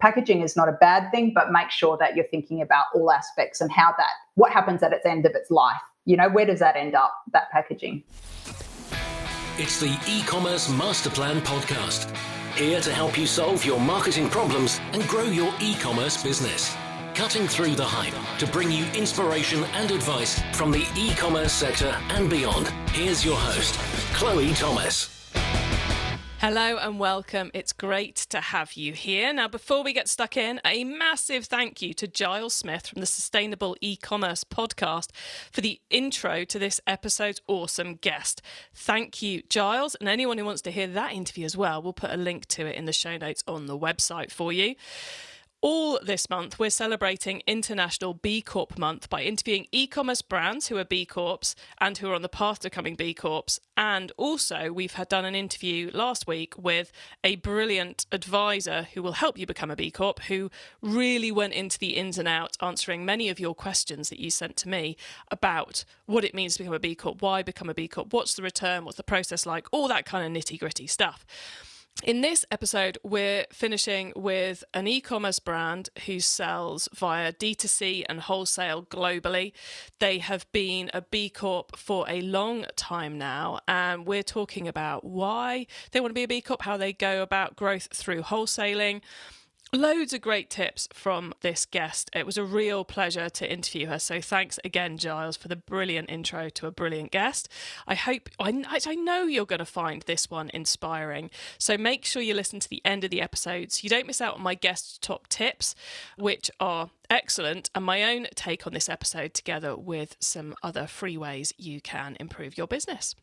packaging is not a bad thing, but make sure that you're thinking about all aspects and how that, what happens at its end of its life. You know, where does that end up, that packaging? It's the e commerce master plan podcast. Here to help you solve your marketing problems and grow your e commerce business. Cutting through the hype to bring you inspiration and advice from the e commerce sector and beyond. Here's your host, Chloe Thomas. Hello and welcome. It's great to have you here. Now, before we get stuck in, a massive thank you to Giles Smith from the Sustainable E-commerce podcast for the intro to this episode's awesome guest. Thank you, Giles, and anyone who wants to hear that interview as well, we'll put a link to it in the show notes on the website for you. All this month, we're celebrating International B Corp Month by interviewing e commerce brands who are B Corps and who are on the path to becoming B Corps. And also, we've had done an interview last week with a brilliant advisor who will help you become a B Corp, who really went into the ins and outs, answering many of your questions that you sent to me about what it means to become a B Corp, why become a B Corp, what's the return, what's the process like, all that kind of nitty gritty stuff. In this episode, we're finishing with an e commerce brand who sells via D2C and wholesale globally. They have been a B Corp for a long time now, and we're talking about why they want to be a B Corp, how they go about growth through wholesaling Loads of great tips from this guest. It was a real pleasure to interview her. So thanks again, Giles, for the brilliant intro to a brilliant guest. I hope, I, I know you're going to find this one inspiring. So make sure you listen to the end of the episode so you don't miss out on my guest top tips, which are excellent, and my own take on this episode together with some other free ways you can improve your business.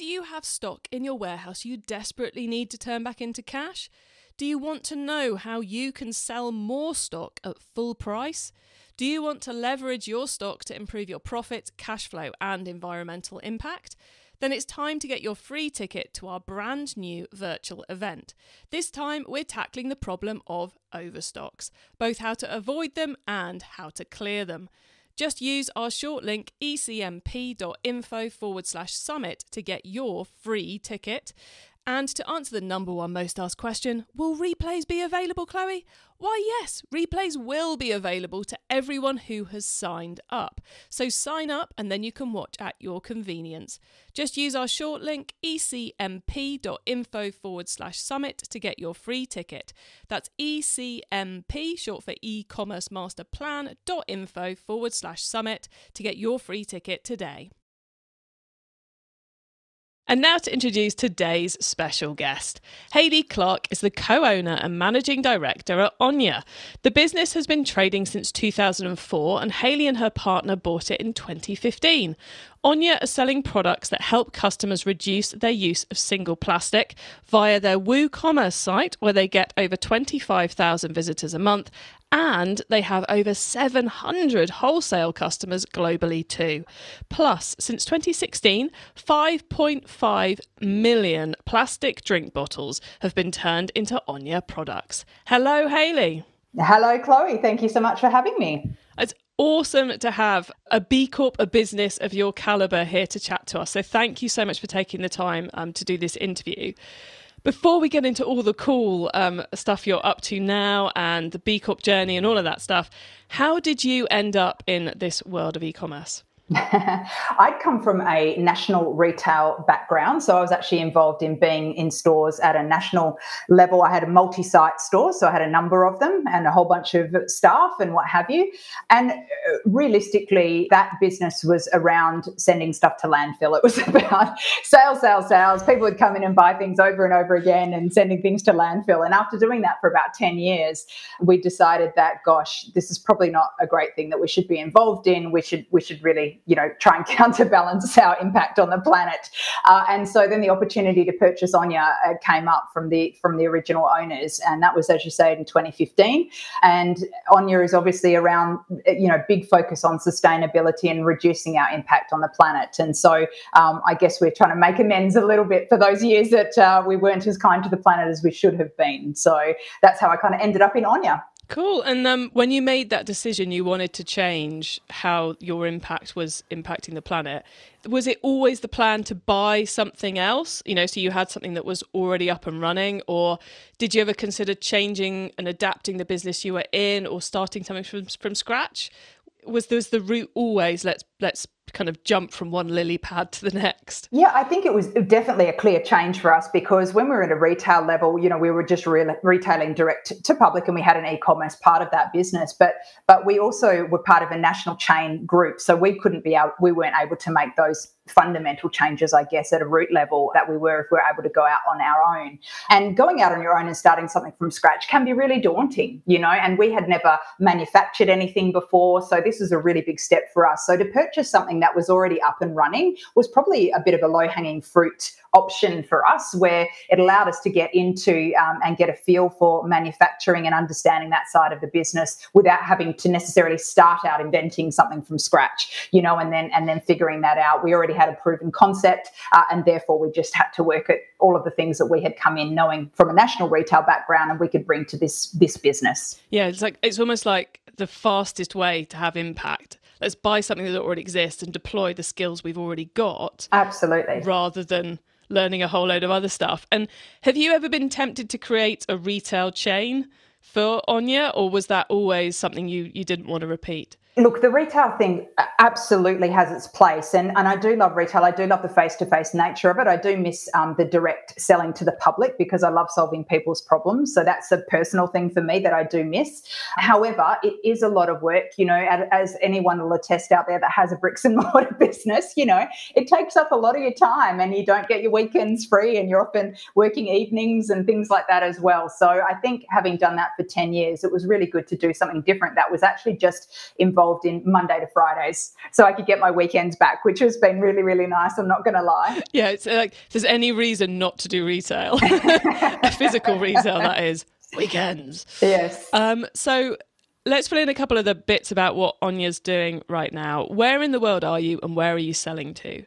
Do you have stock in your warehouse you desperately need to turn back into cash? Do you want to know how you can sell more stock at full price? Do you want to leverage your stock to improve your profit, cash flow, and environmental impact? Then it's time to get your free ticket to our brand new virtual event. This time, we're tackling the problem of overstocks, both how to avoid them and how to clear them. Just use our short link ecmp.info forward slash summit to get your free ticket. And to answer the number one most asked question, will replays be available, Chloe? Why, yes, replays will be available to everyone who has signed up. So sign up and then you can watch at your convenience. Just use our short link ecmp.info forward slash summit to get your free ticket. That's ecmp, short for e-commerce master plan.info forward slash summit to get your free ticket today. And now to introduce today's special guest. Hayley Clarke is the co owner and managing director at Onya. The business has been trading since 2004, and Hayley and her partner bought it in 2015. Onya are selling products that help customers reduce their use of single plastic via their WooCommerce site, where they get over 25,000 visitors a month, and they have over 700 wholesale customers globally too. Plus, since 2016, 5.5 million plastic drink bottles have been turned into Onya products. Hello, Hayley. Hello, Chloe. Thank you so much for having me. Awesome to have a B Corp, a business of your caliber here to chat to us. So thank you so much for taking the time um, to do this interview. Before we get into all the cool um, stuff you're up to now and the B Corp journey and all of that stuff, how did you end up in this world of e commerce? I'd come from a national retail background. So I was actually involved in being in stores at a national level. I had a multi site store, so I had a number of them and a whole bunch of staff and what have you. And uh, realistically, that business was around sending stuff to landfill. It was about sales, sales, sales. People would come in and buy things over and over again and sending things to landfill. And after doing that for about 10 years, we decided that, gosh, this is probably not a great thing that we should be involved in. We should, we should really you know, try and counterbalance our impact on the planet. Uh, and so then the opportunity to purchase Onya uh, came up from the from the original owners, and that was, as you say, in 2015. And Onya is obviously around, you know, big focus on sustainability and reducing our impact on the planet. And so um, I guess we're trying to make amends a little bit for those years that uh, we weren't as kind to the planet as we should have been. So that's how I kind of ended up in Onya. Cool. And um, when you made that decision, you wanted to change how your impact was impacting the planet. Was it always the plan to buy something else? You know, so you had something that was already up and running, or did you ever consider changing and adapting the business you were in, or starting something from from scratch? Was there was the route always let's let's kind of jump from one lily pad to the next? Yeah, I think it was definitely a clear change for us because when we were at a retail level, you know, we were just re- retailing direct to public and we had an e-commerce part of that business, but but we also were part of a national chain group, so we couldn't be able, we weren't able to make those fundamental changes, I guess, at a root level that we were if we are able to go out on our own. And going out on your own and starting something from scratch can be really daunting, you know. And we had never manufactured anything before, so this was a really big step for us. So to purchase something that was already up and running was probably a bit of a low hanging fruit option for us where it allowed us to get into um, and get a feel for manufacturing and understanding that side of the business without having to necessarily start out inventing something from scratch you know and then and then figuring that out we already had a proven concept uh, and therefore we just had to work at all of the things that we had come in knowing from a national retail background and we could bring to this this business yeah it's like it's almost like the fastest way to have impact let's buy something that already exists and deploy the skills we've already got absolutely rather than learning a whole load of other stuff. And have you ever been tempted to create a retail chain for Onya, or was that always something you, you didn't want to repeat? Look, the retail thing absolutely has its place, and, and I do love retail. I do love the face to face nature of it. I do miss um, the direct selling to the public because I love solving people's problems. So that's a personal thing for me that I do miss. However, it is a lot of work, you know, as anyone will attest out there that has a bricks and mortar business, you know, it takes up a lot of your time and you don't get your weekends free and you're often working evenings and things like that as well. So I think having done that for 10 years, it was really good to do something different that was actually just involved involved in Monday to Fridays, so I could get my weekends back, which has been really, really nice. I'm not going to lie. Yeah, it's like if there's any reason not to do retail, physical retail, that is weekends. Yes. Um, so let's fill in a couple of the bits about what Onya's doing right now. Where in the world are you, and where are you selling to?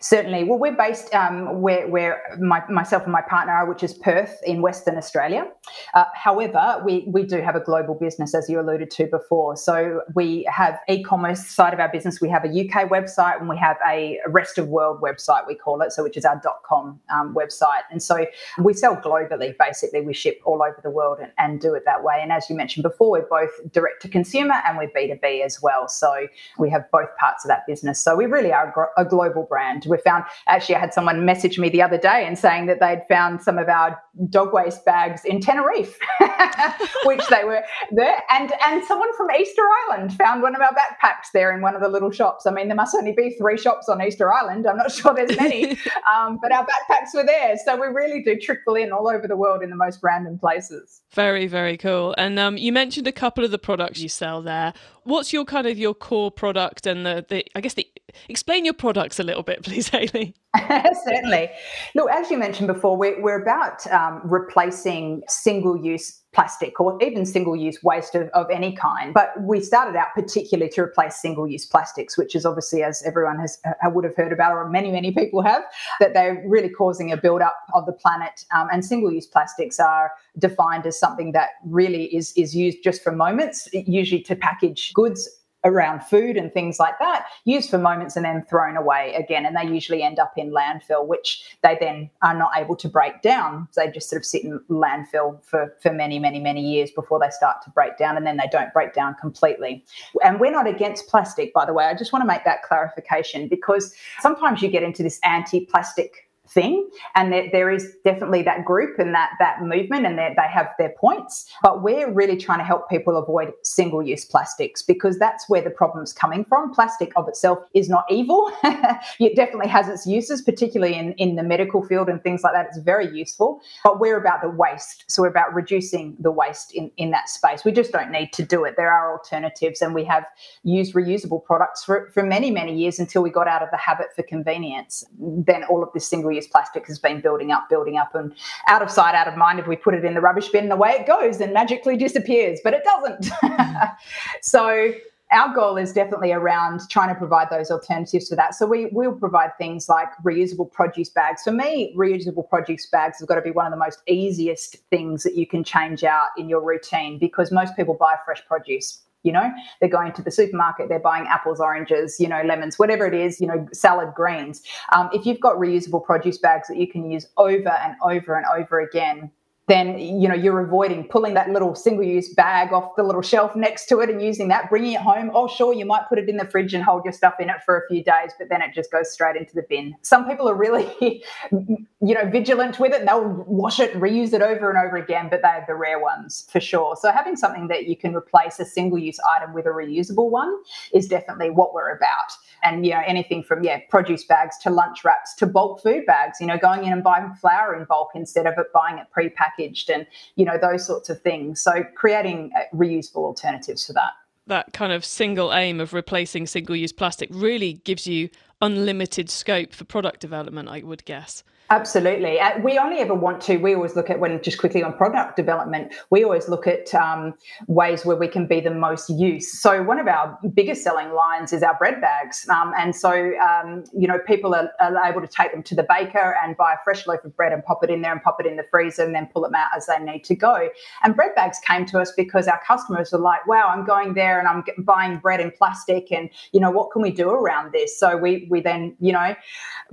Certainly. Well, we're based um, where, where my, myself and my partner are, which is Perth in Western Australia. Uh, however, we, we do have a global business, as you alluded to before. So we have e-commerce side of our business. We have a UK website and we have a rest of world website, we call it, so which is our .com um, website. And so we sell globally, basically. We ship all over the world and, and do it that way. And as you mentioned before, we're both direct to consumer and we're B2B as well. So we have both parts of that business. So we really are a global brand brand. We found actually, I had someone message me the other day and saying that they'd found some of our dog waste bags in Tenerife, which they were there, and and someone from Easter Island found one of our backpacks there in one of the little shops. I mean, there must only be three shops on Easter Island. I'm not sure there's many, um, but our backpacks were there. So we really do trickle in all over the world in the most random places. Very, very cool. And um, you mentioned a couple of the products you sell there. What's your kind of your core product and the, the I guess the explain your products a little bit, please, Hayley. Certainly. Look, as you mentioned before, we're, we're about um, replacing single use plastic or even single use waste of, of any kind. But we started out particularly to replace single use plastics, which is obviously, as everyone has uh, would have heard about, or many, many people have, that they're really causing a build up of the planet. Um, and single use plastics are defined as something that really is, is used just for moments, usually to package goods around food and things like that, used for moments and then thrown away again. And they usually end up in landfill, which they then are not able to break down. They just sort of sit in landfill for, for many, many, many years before they start to break down. And then they don't break down completely. And we're not against plastic, by the way. I just want to make that clarification because sometimes you get into this anti plastic thing. And there, there is definitely that group and that that movement, and that they have their points. But we're really trying to help people avoid single use plastics because that's where the problem's coming from. Plastic of itself is not evil. it definitely has its uses, particularly in, in the medical field and things like that. It's very useful. But we're about the waste. So we're about reducing the waste in, in that space. We just don't need to do it. There are alternatives, and we have used reusable products for, for many, many years until we got out of the habit for convenience. Then all of this single use plastic has been building up, building up, and out of sight, out of mind. If we put it in the rubbish bin, away it goes and magically disappears, but it doesn't. so our goal is definitely around trying to provide those alternatives for that. So we will provide things like reusable produce bags. For me, reusable produce bags have got to be one of the most easiest things that you can change out in your routine because most people buy fresh produce you know they're going to the supermarket they're buying apples oranges you know lemons whatever it is you know salad greens. Um, if you've got reusable produce bags that you can use over and over and over again then you know you're avoiding pulling that little single-use bag off the little shelf next to it and using that bringing it home. Oh sure you might put it in the fridge and hold your stuff in it for a few days but then it just goes straight into the bin. Some people are really you know vigilant with it. And they'll wash it reuse it over and over again but they're the rare ones for sure. So having something that you can replace a single-use item with a reusable one is definitely what we're about. And you know anything from yeah produce bags to lunch wraps to bulk food bags you know going in and buying flour in bulk instead of it buying it pre-packaged and you know those sorts of things. So creating uh, reusable alternatives for that. That kind of single aim of replacing single use plastic really gives you unlimited scope for product development i would guess Absolutely. Uh, we only ever want to, we always look at when just quickly on product development, we always look at um, ways where we can be the most use. So, one of our biggest selling lines is our bread bags. Um, and so, um, you know, people are, are, able to take them to the baker and buy a fresh loaf of bread and pop it in there and pop it in the freezer and then pull them out as they need to go. And bread bags came to us because our customers were like, wow, I'm going there and I'm buying bread in plastic. And, you know, what can we do around this? So, we, we then, you know,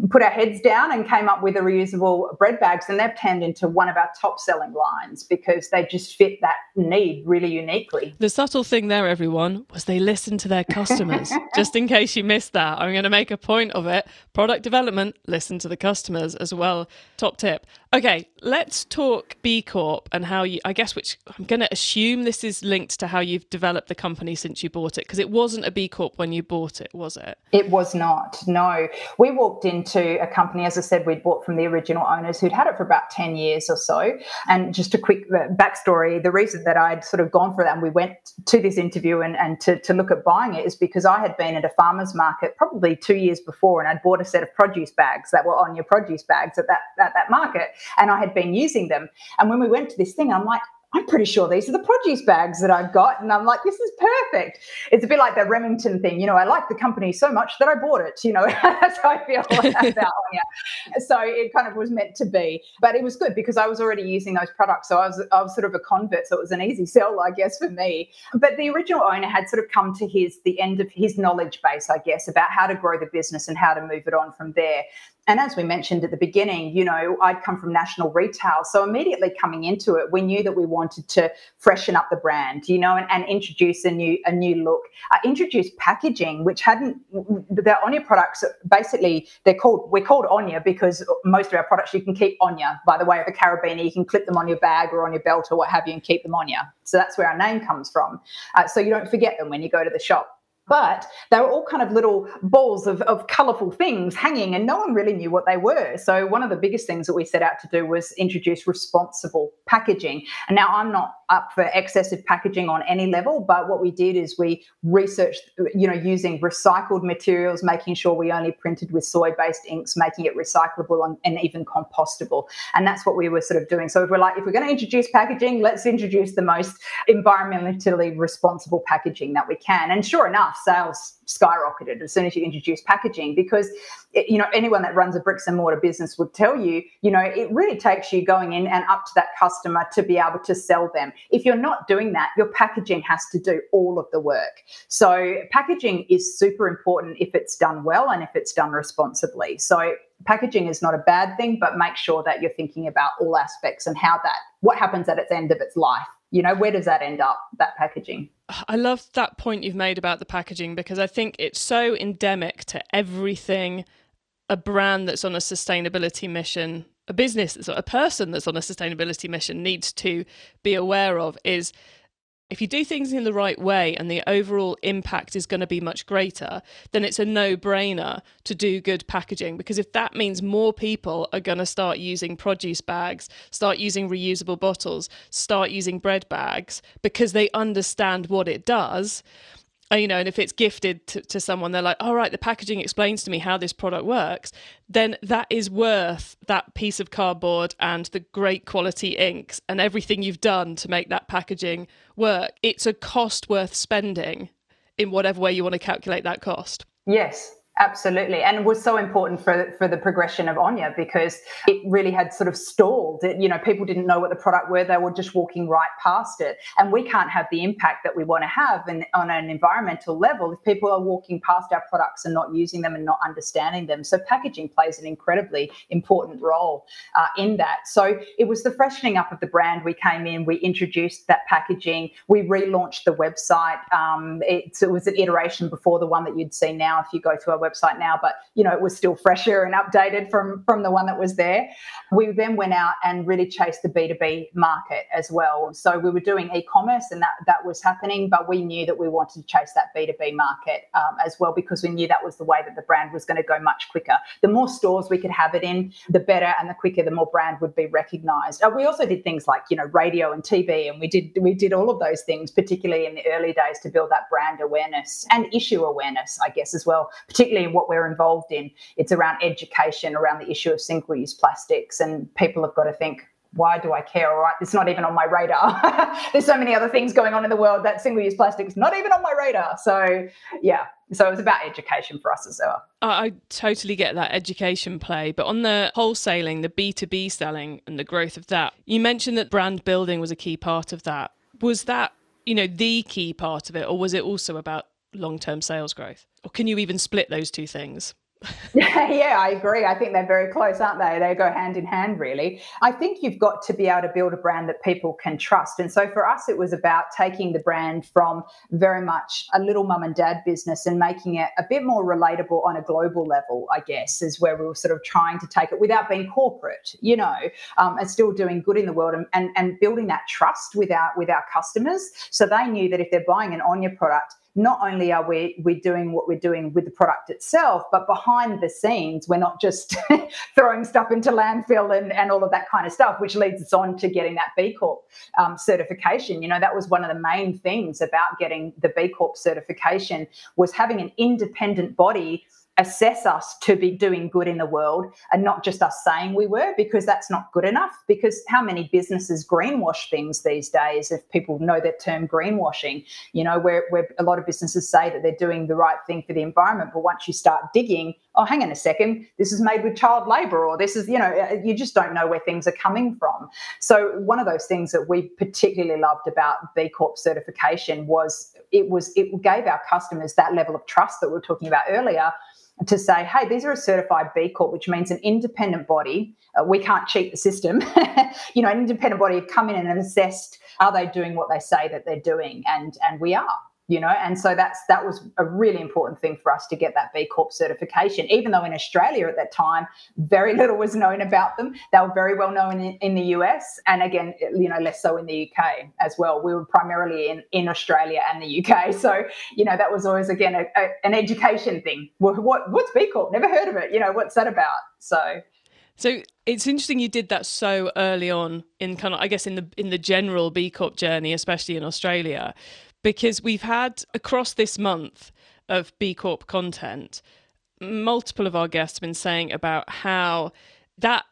put our heads down and came up with a reusable bread bags, and they've turned into one of our top selling lines because they just fit that need really uniquely. The subtle thing there, everyone, was they listened to their customers. just in case you missed that, I'm going to make a point of it. Product development, listen to the customers as well. Top tip. Okay, let's talk B Corp and how you, I guess, which I'm going to assume this is linked to how you've developed the company since you bought it, because it wasn't a B Corp when you bought it, was it? It was not, no. We walked into a company, as I said, we'd bought from the original owners who'd had it for about 10 years or so. And just a quick uh, backstory the reason that I'd sort of gone for that and we went to this interview and, and to, to look at buying it is because I had been at a farmer's market probably two years before and I'd bought a set of produce bags that were Onya produce bags at that, at that market and I had been using them. And when we went to this thing, I'm like, I'm pretty sure these are the produce bags that I've got. And I'm like, this is perfect. It's a bit like the Remington thing. You know, I like the company so much that I bought it. You know, that's how I feel about Onya. So it kind of was meant to be. But it was good because I was already using those products. So I was, I was sort of a convert. So it was an easy sell, I guess, for me. But the original owner had sort of come to his the end of his knowledge base, I guess, about how to grow the business and how to move it on from there. And as we mentioned at the beginning, you know, I'd come from national retail. So immediately coming into it, we knew that we wanted to freshen up the brand, you know, and, and introduce a new a new look. Uh, introduce packaging, which hadn't the Onya products basically they're called we're called Onya because most of our products you can keep Onya by the way of a carabiner. You can clip them on your bag or on your belt or what have you and keep them on you. So that's where our name comes from. Uh, so you don't forget them when you go to the shop but they were all kind of little balls of, of colorful things hanging and no one really knew what they were. So one of the biggest things that we set out to do was introduce responsible packaging. And now i'm not up for excessive packaging on any level but what we did is we researched you know using recycled materials making sure we only printed with soy based inks making it recyclable and, and even compostable. And that's what we were sort of doing. So if we're like if we're going to introduce packaging let's introduce the most environmentally responsible packaging that we can. And sure enough sales skyrocketed as soon as you introduce packaging because it, you know anyone that runs a bricks and mortar business would tell you you know it really takes you going in and up to that customer to be able to sell them. If you're not doing that your packaging has to do all of the work. So packaging is super important if it's done well and if it's done responsibly. So packaging is not a bad thing but make sure that you're thinking about all aspects and how that what happens at its end of its life you know where does that end up that packaging? I love that point you've made about the packaging because i think it's so endemic to everything a brand that's on a sustainability mission a business that's a person that's on a sustainability mission needs to be aware of is if you do things in the right way and the overall impact is going to be much greater, then it's a no brainer to do good packaging. Because if that means more people are going to start using produce bags, start using reusable bottles, start using bread bags because they understand what it does, Uh, you know, and if it's gifted to, to someone, they're like, all right, the packaging explains to me how this product works, then that is worth that piece of cardboard and the great quality inks and everything you've done to make that packaging work. It's a cost worth spending in whatever way you want to calculate that cost. Yes, Absolutely, and was so important for for the progression of Onya because it really had sort of stalled. It, you know, people didn't know what the product were; they were just walking right past it. And we can't have the impact that we want to have in, on an environmental level if people are walking past our products and not using them and not understanding them. So packaging plays an incredibly important role uh, in that. So it was the freshening up of the brand. We came in, we introduced that packaging, we relaunched the website. Um, it, it was an iteration before the one that you'd see now if you go to our website website now, but you know it was still fresher and updated from from the one that was there. We then went out and really chased the B two B market as well. So we were doing e-commerce and that that was happening, but we knew that we wanted to chase that B two B market um, as well because we knew that was the way that the brand was going to go much quicker. The more stores we could have it in, the better, and the quicker the more brand would be recognised. Uh, we also did things like you know radio and TV, and we did we did all of those things, particularly in the early days, to build that brand awareness and issue awareness, I guess as well, particularly what we're involved in, it's around education around the issue of single use plastics. And people have got to think, why do I care? All right, it's not even on my radar. There's so many other things going on in the world that single use plastic is not even on my radar. So, yeah, so it was about education for us as well. I totally get that education play, but on the wholesaling, the B2B selling and the growth of that, you mentioned that brand building was a key part of that. Was that, you know, the key part of it, or was it also about long term sales growth? Or can you even split those two things? yeah, I agree. I think they're very close, aren't they? They go hand in hand, really. I think you've got to be able to build a brand that people can trust. And so for us, it was about taking the brand from very much a little mum and dad business and making it a bit more relatable on a global level, I guess, is where we were sort of trying to take it without being corporate, you know, um, and still doing good in the world and, and, and building that trust with our, with our customers. So they knew that if they're buying an Onya product, not only are we we doing what we're doing with the product itself, but behind the scenes, we're not just throwing stuff into landfill and, and all of that kind of stuff, which leads us on to getting that B Corp um, certification. You know, that was one of the main things about getting the B Corp certification was having an independent body assess us to be doing good in the world and not just us saying we were because that's not good enough. Because how many businesses greenwash things these days if people know that term greenwashing? You know where, where a lot of businesses say that they're doing the right thing for the environment but once you start digging oh hang on a second this is made with child labor or this is you know uh, you just don't know where things are coming from. So one of those things that we particularly loved about b corp certification was it was it gave our customers that level of trust that we were talking about earlier to say, hey, these are a certified B Corp, which means an independent body. Uh, we can't cheat the system. you know, an independent body have come in and assessed are they doing what they say that they're doing, and and we are you know and so that's that was a really important thing for us to get that b corp certification. Even though in australia at that time very little was known about them they were very well known in, in the us and again you know less so in the uk as well. We were primarily in, in australia and the uk so you know that was always again a, a, an education thing. What, what what's b corp? Never heard of it. You know what's that about? So so it's interesting you did that so early on in kind of I guess in the in the general B Corp journey, especially in Australia because we've had across this month of B Corp content, multiple of our guests have been saying about how that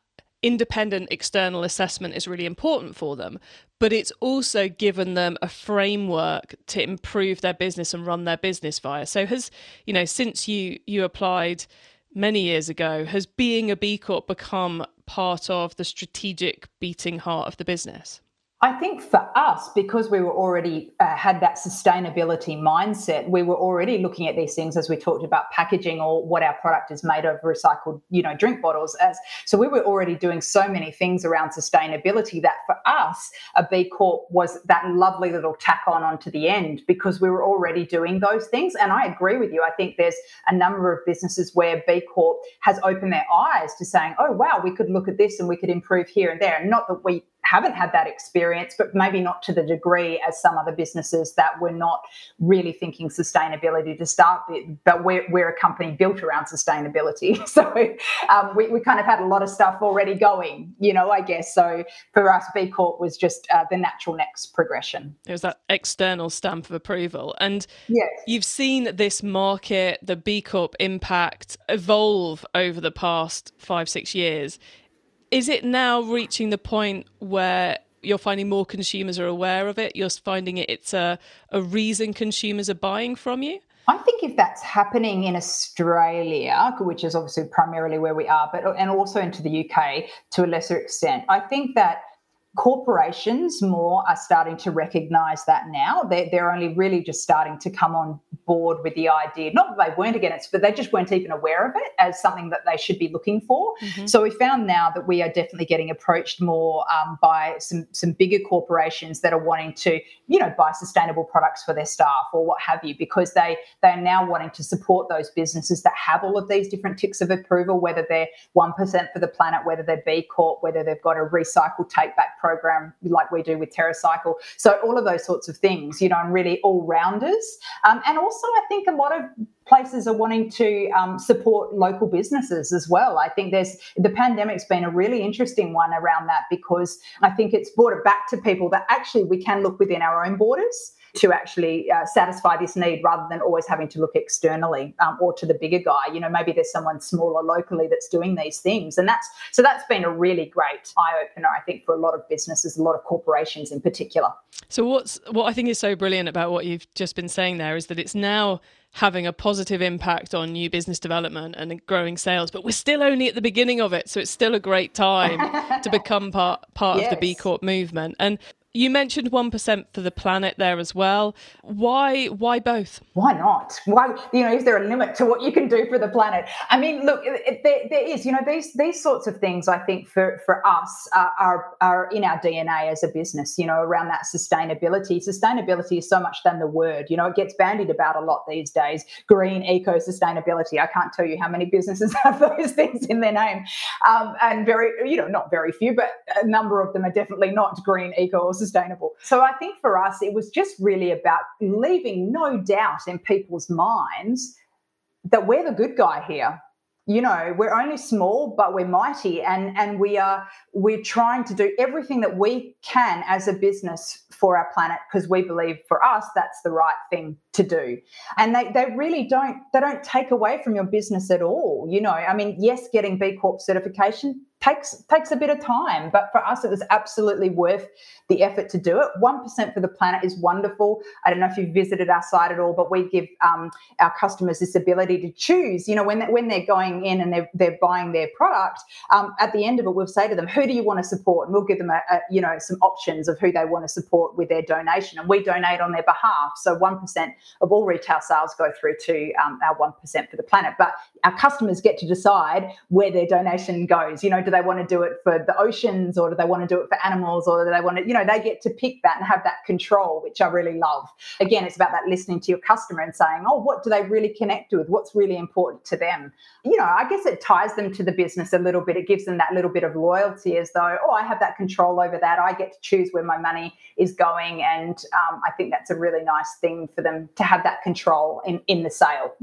independent external assessment is really important for them, but it's also given them a framework to improve their business and run their business via. So has, you know, since you you applied many years ago, has being a B Corp become part of the strategic beating heart of the business? I think for us, because we were already uh, had that sustainability mindset, we were already looking at these things as we talked about packaging or what our product is made of recycled, you know, drink bottles. As so, we were already doing so many things around sustainability that for us, a B Corp was that lovely little tack on onto the end because we were already doing those things. And I agree with you. I think there's a number of businesses where B Corp has opened their eyes to saying, "Oh, wow, we could look at this and we could improve here and there." And not that we haven't had that experience, but maybe not to the degree as some other businesses that were not really thinking sustainability to start with. But we're, we're a company built around sustainability. So um, we, we kind of had a lot of stuff already going, you know, I guess. So for us, B Corp was just uh, the natural next progression. Was that external stamp of approval. And yes. you've seen this market, the B Corp impact evolve over the past five, six years is it now reaching the point where you're finding more consumers are aware of it. You're finding it it's a, a reason consumers are buying from you. I think if that's happening in Australia, which is obviously primarily where we are, but and also into the UK to a lesser extent, I think that corporations more are starting to recognize that now. They're, they're only really just starting to come on board with the idea. Not that they weren't against, but they just weren't even aware of it as something that they should be looking for. Mm-hmm. So we found now that we are definitely getting approached more um, by some some bigger corporations that are wanting to, you know, buy sustainable products for their staff or what have you, because they they are now wanting to support those businesses that have all of these different ticks of approval, whether they're one percent for the planet, whether they're B Corp, whether they've got a recycle take back program like we do with TerraCycle. So all of those sorts of things, you know, and really all rounders, um, and also also, I think a lot of places are wanting to um, support local businesses as well. I think there's the pandemic's been a really interesting one around that because I think it's brought it back to people that actually we can look within our own borders to actually uh, satisfy this need rather than always having to look externally um, or to the bigger guy. You know, maybe there's someone smaller locally that's doing these things, and that's so that's been a really great eye opener, I think, for a lot of businesses, a lot of corporations in particular. So what's what I think is so brilliant about what you've just been saying there is that it's now having a positive impact on new business development and growing sales but we're still only at the beginning of it so it's still a great time to become part part yes. of the B Corp movement and you mentioned 1% for the planet there as well. Why why both? Why not? Why you know, is there a limit to what you can do for the planet? I mean, look, there, there is, you know, these these sorts of things I think for for us are, are are in our DNA as a business, you know, around that sustainability. Sustainability is so much than the word. You know, it gets bandied about a lot these days. Green, eco, sustainability. I can't tell you how many businesses have those things in their name. Um, and very, you know, not very few, but a number of them are definitely not green, eco, or. So I think for us, it was just really about leaving no doubt in people's minds that we're the good guy here. You know we're only small but we're mighty and and we are we're trying to do everything that we can as a business for our planet because we believe for us that's the right thing to do. And they, they really don't they don't take away from your business at all you know. I mean yes getting b corp certification takes takes a bit of time but for us it was absolutely worth the effort to do it. 1% for the planet is wonderful. I don't know if you've visited our site at all but we give um, our customers this ability to choose you know when, they, when they're going in and they're, they're buying their product um, at the end of it we'll say to them who do you want to support? And we'll give them a, a, you know some options of who they want to support with their donation and we donate on their behalf. So 1% of all retail sales go through to um, our 1% for the planet. But our customers get to decide where their donation goes. You know do they want to do it for the oceans or do they want to do it for animals or do they want to, you know, they get to pick that and have that control, which I really love. Again, it's about that listening to your customer and saying, oh, what do they really connect with? What's really important to them? You know, I guess it ties them to the business a little bit. It gives them that little bit of loyalty as though, oh, I have that control over that. I get to choose where my money is going. And um, I think that's a really nice thing for them to have that control in, in the sale.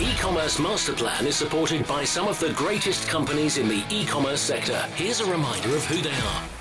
E-commerce master plan is supported by some of the greatest companies in the e-commerce sector. Here's a reminder of who they are.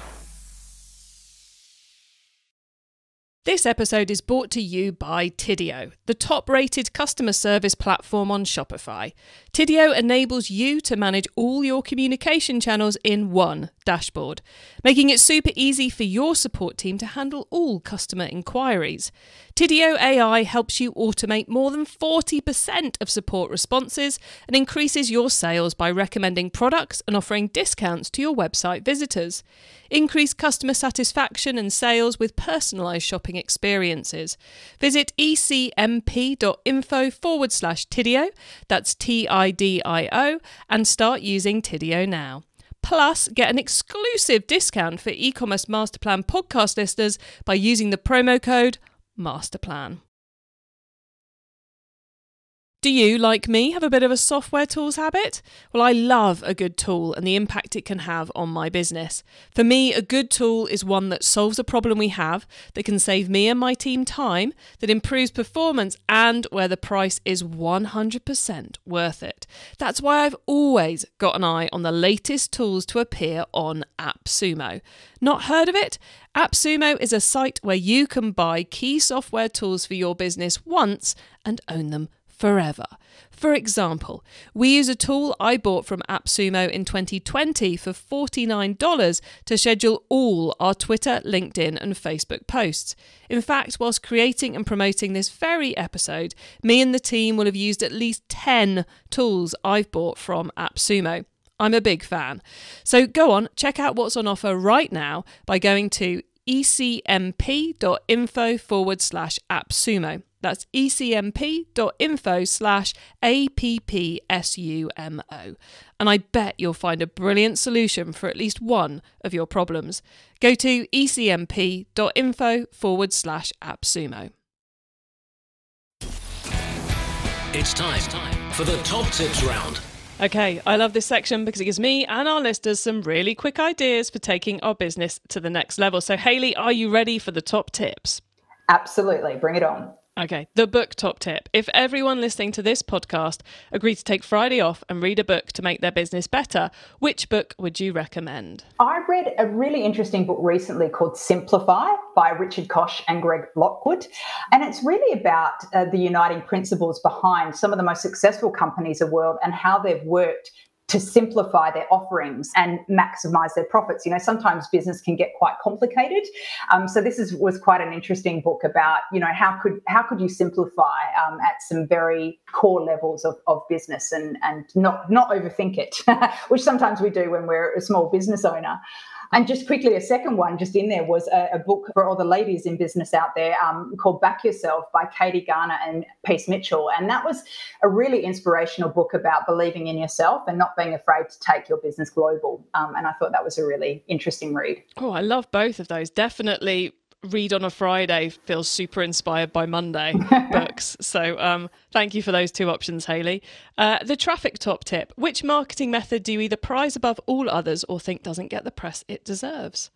This episode is brought to you by Tidio, the top rated customer service platform on Shopify. Tidio enables you to manage all your communication channels in one dashboard, making it super easy for your support team to handle all customer inquiries. Tidio AI helps you automate more than 40% of support responses and increases your sales by recommending products and offering discounts to your website visitors. Increase customer satisfaction and sales with personalised shopping experiences. Visit ecmp.info forward slash Tidio, that's T I D I O, and start using Tidio now. Plus, get an exclusive discount for e commerce masterplan podcast listeners by using the promo code master plan. Do you, like me, have a bit of a software tools habit? Well, I love a good tool and the impact it can have on my business. For me, a good tool is one that solves a problem we have, that can save me and my team time, that improves performance, and where the price is 100% worth it. That's why I've always got an eye on the latest tools to appear on AppSumo. Not heard of it? AppSumo is a site where you can buy key software tools for your business once and own them forever. For example, we use a tool I bought from AppSumo in 2020 for $49 to schedule all our Twitter, LinkedIn, and Facebook posts. In fact, whilst creating and promoting this very episode, me and the team will have used at least 10 tools I've bought from AppSumo. I'm a big fan. So go on, check out what's on offer right now by going to ecmp.info forward slash appsumo. That's ecmp.info slash appsumo. And I bet you'll find a brilliant solution for at least one of your problems. Go to ecmp.info forward slash appsumo. It's time for the top tips round. Okay, I love this section because it gives me and our listeners some really quick ideas for taking our business to the next level. So, Hayley, are you ready for the top tips? Absolutely, bring it on. Okay, the book top tip. If everyone listening to this podcast agreed to take Friday off and read a book to make their business better, which book would you recommend? I read a really interesting book recently called Simplify by Richard Koch and Greg Lockwood. And it's really about uh, the uniting principles behind some of the most successful companies in the world and how they've worked to simplify their offerings and maximize their profits. You know, sometimes business can get quite complicated. Um, so this is was quite an interesting book about you know how could how could you simplify um, at some very core levels of, of business and and not not overthink it, which sometimes we do when we're a small business owner. And just quickly, a second one just in there was a, a book for all the ladies in business out there um, called Back Yourself by Katy Garner and Peace Mitchell. And that was a really inspirational book about believing in yourself and not being afraid to take your business global. Um, and I thought that was a really interesting read. Oh, I love both of those. Definitely read on a Friday feels super inspired by Monday books. So um, thank you for those two options, Hayley. Uh, the traffic top tip which marketing method do you either prize above all others or think doesn't get the press it deserves?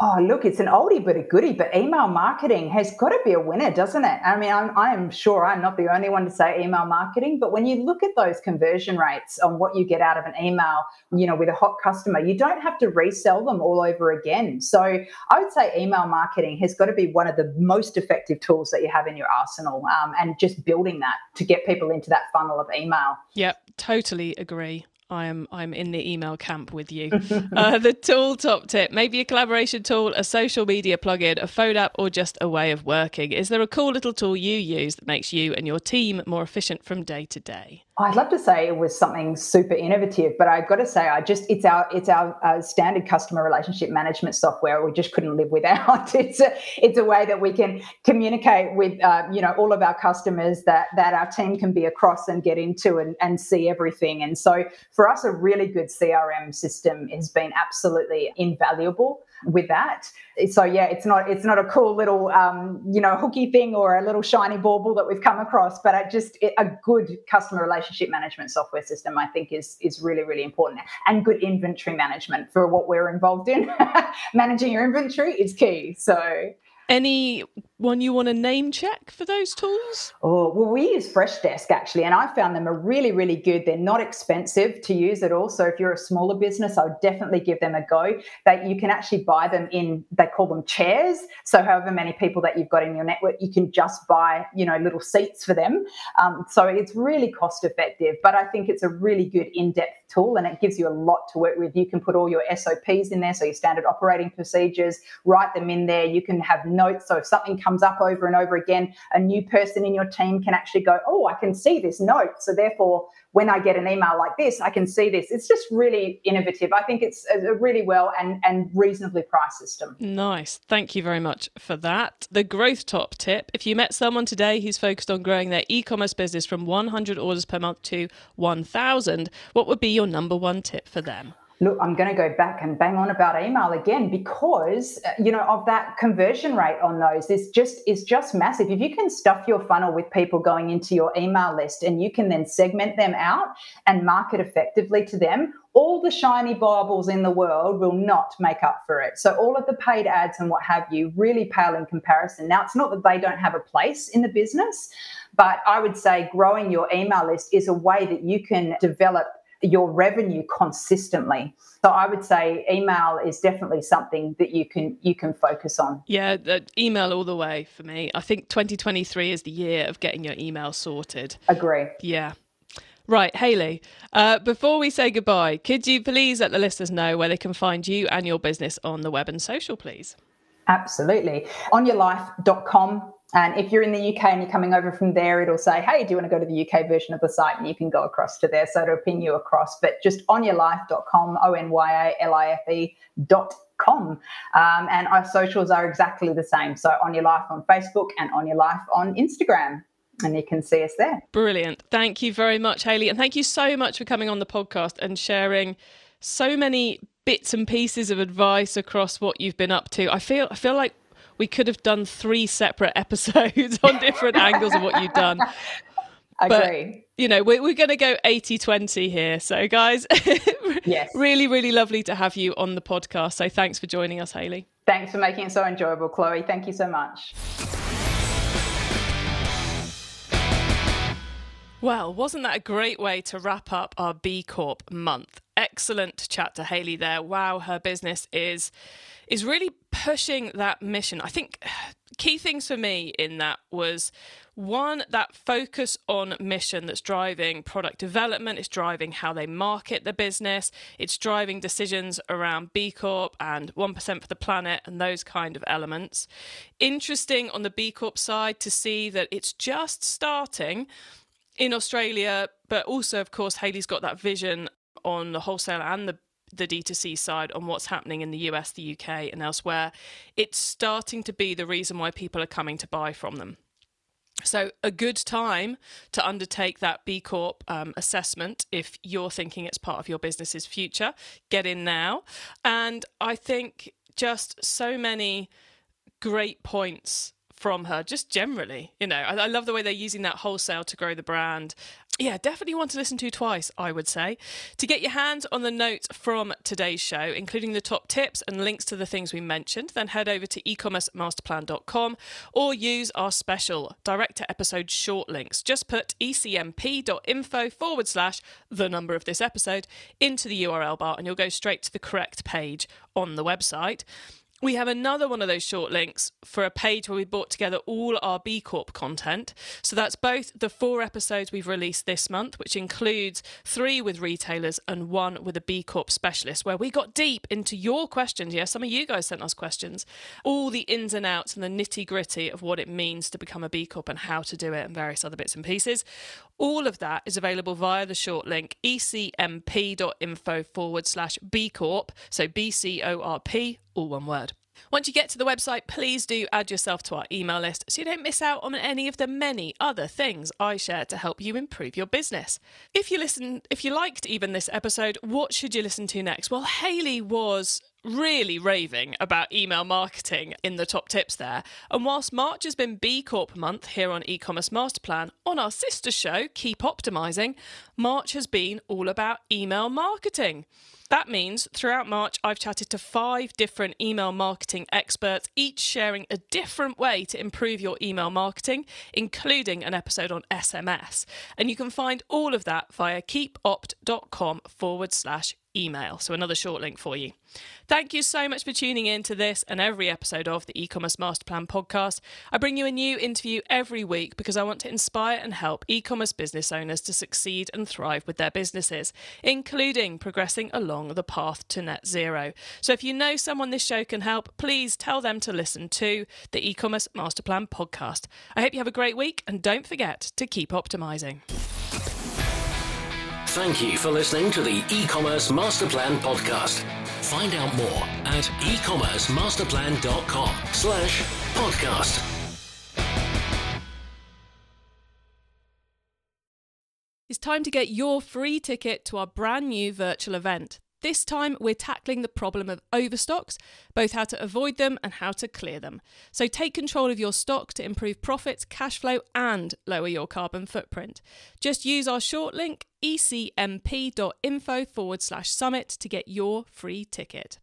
Oh, look, it's an oldie but a goodie, but email marketing has got to be a winner, doesn't it? I mean, I'm, I'm sure I'm not the only one to say email marketing, but when you look at those conversion rates on what you get out of an email, you know, with a hot customer, you don't have to resell them all over again. So I would say email marketing has got to be one of the most effective tools that you have in your arsenal um, and just building that to get people into that funnel of email. Yep, totally agree. I am I'm in the email camp with you. uh, the tool top tip: maybe a collaboration tool, a social media plugin, a phone app, or just a way of working. Is there a cool little tool you use that makes you and your team more efficient from day to day? I'd love to say it was something super innovative, but I've got to say, I just it's our it's our uh, standard customer relationship management software. We just couldn't live without. It's a it's a way that we can communicate with uh, you know all of our customers that that our team can be across and get into and, and see everything. And so for us, a really good CRM system has been absolutely invaluable with that. So yeah, it's not it's not a cool little um, you know hooky thing or a little shiny bauble that we've come across, but I just it, a good customer relationship management software system I think is is really really important, and good inventory management for what we're involved in. Managing your inventory is key. So any one you want to name check for those tools? Oh, well, we use Freshdesk actually, and I found them are really, really good. They're not expensive to use at all. So if you're a smaller business, I would definitely give them a go. That you can actually buy them in, they call them chairs. So however many people that you've got in your network, you can just buy, you know, little seats for them. Um, so it's really cost effective, but I think it's a really good in-depth tool and it gives you a lot to work with. You can put all your SOPs in there, so your standard operating procedures, write them in there. You can have notes. So if something comes up over and over again, a new person in your team can actually go, Oh, I can see this note. So therefore, when I get an email like this, I can see this. It's just really innovative. I think it's a really well and, and reasonably priced system. Nice. Thank you very much for that. The growth top tip if you met someone today who's focused on growing their e commerce business from 100 orders per month to 1,000, what would be your number one tip for them? Look, I'm going to go back and bang on about email again because uh, you know of that conversion rate on those is just is just massive. If you can stuff your funnel with people going into your email list and you can then segment them out and market effectively to them, all the shiny baubles in the world will not make up for it. So all of the paid ads and what have you really pale in comparison. Now it's not that they don't have a place in the business, but I would say growing your email list is a way that you can develop your revenue consistently. So I would say email is definitely something that you can you can focus on. Yeah, email all the way for me. I think 2023 is the year of getting your email sorted. Agree. Yeah. Right, Hayley. uh, before we say goodbye, could you please let the listeners know where they can find you and your business on the web and social, please? Absolutely. Onyalife.com. And if you're in the UK and you're coming over from there, it'll say, hey, do you want to go to the UK version of the site? And you can go across to there. So it'll ping you across. But just onyalife.com, O N Y A L I F E dot com. Um, and our socials are exactly the same. So Onya Life on Facebook and Onya Life on Instagram and you can see us there. Brilliant. Thank you very much, Hayley. And thank you so much for coming on the podcast and sharing so many bits and pieces of advice across what you've been up to. I feel I feel like we could have done three separate episodes on different angles of what you've done. Agree. But, you know, we're, we're going to go 80 20 here. So, guys, yes. really, really lovely to have you on the podcast. So, thanks for joining us, Hayley. Thanks for making it so enjoyable, Chloe. Thank you so much. Well, wasn't that a great way to wrap up our B Corp month? Excellent chat to Hayley there. Wow, her business is is really pushing that mission. I think key things for me in that was one that focus on mission that's driving product development it's driving how they market the business it's driving decisions around b corp and 1% for the planet and those kind of elements interesting on the b corp side to see that it's just starting in Australia, but also, of course, Hayley's got that vision on the wholesale and the the D2C side on what's happening in the US, the UK, and elsewhere. It's starting to be the reason why people are coming to buy from them. So, a good time to undertake that B Corp um, assessment if you're thinking it's part of your business's future. Get in now. And I think just so many great points from her, just generally. You know, I, I, love the way they're using that wholesale to grow the brand. Yeah, definitely one to listen to twice, I would say. To get your hands on the notes from today's show, including the top tips and links to the things we mentioned, then head over to ecommercemasterplan.com or use our special direct to episode short links. Just put ecmp.info forward slash the number of this episode into the URL bar and you'll go straight to the correct page on the website we have another one of those short links for a page where we brought together all our B Corp content. So that's both the four episodes we've released this month, which includes three with retailers and one with a B Corp specialist, where we got deep into your questions. Yeah, some of you guys sent us questions. All the ins and outs and the nitty gritty of what it means to become a B Corp and how to do it and various other bits and pieces. All of that is available via the short link ecmp.info forward slash B Corp. So B C O R P, all one word. Once you get to the website, please do add yourself to our email list so you don't miss out on any of the many other things I share to help you improve your business. If you listen, if you liked even this episode, what should you listen to next? Well, Hayley was really raving about email marketing in the top tips there. And whilst March has been B Corp month here on e-commerce master plan, on our sister show, Keep Optimizing, March has been all about email marketing. That means throughout March, I've chatted to five different email marketing experts, each sharing a different way to improve your email marketing, including an episode on SMS. And you can find all of that via keepopt.com forward slash email. So, another short link for you. Thank you so much for tuning in to this and every episode of the e-commerce master plan podcast. I bring you a new interview every week because I want to inspire and help e-commerce business owners to succeed and thrive with their businesses, including progressing along the path to net zero. So if you know someone this show can help, please tell them to listen to the e-commerce master plan podcast. I hope you have a great week and don't forget to keep optimizing. Thank you for listening to the e-commerce master plan podcast. Find out more at ecommercemasterplan.com slash podcast. It's time to get your free ticket to our brand new virtual event. This time, we're tackling the problem of overstocks, both how to avoid them and how to clear them. So take control of your stock to improve profits, cash flow, and lower your carbon footprint. Just use our short link ecmp.info forward slash summit to get your free ticket.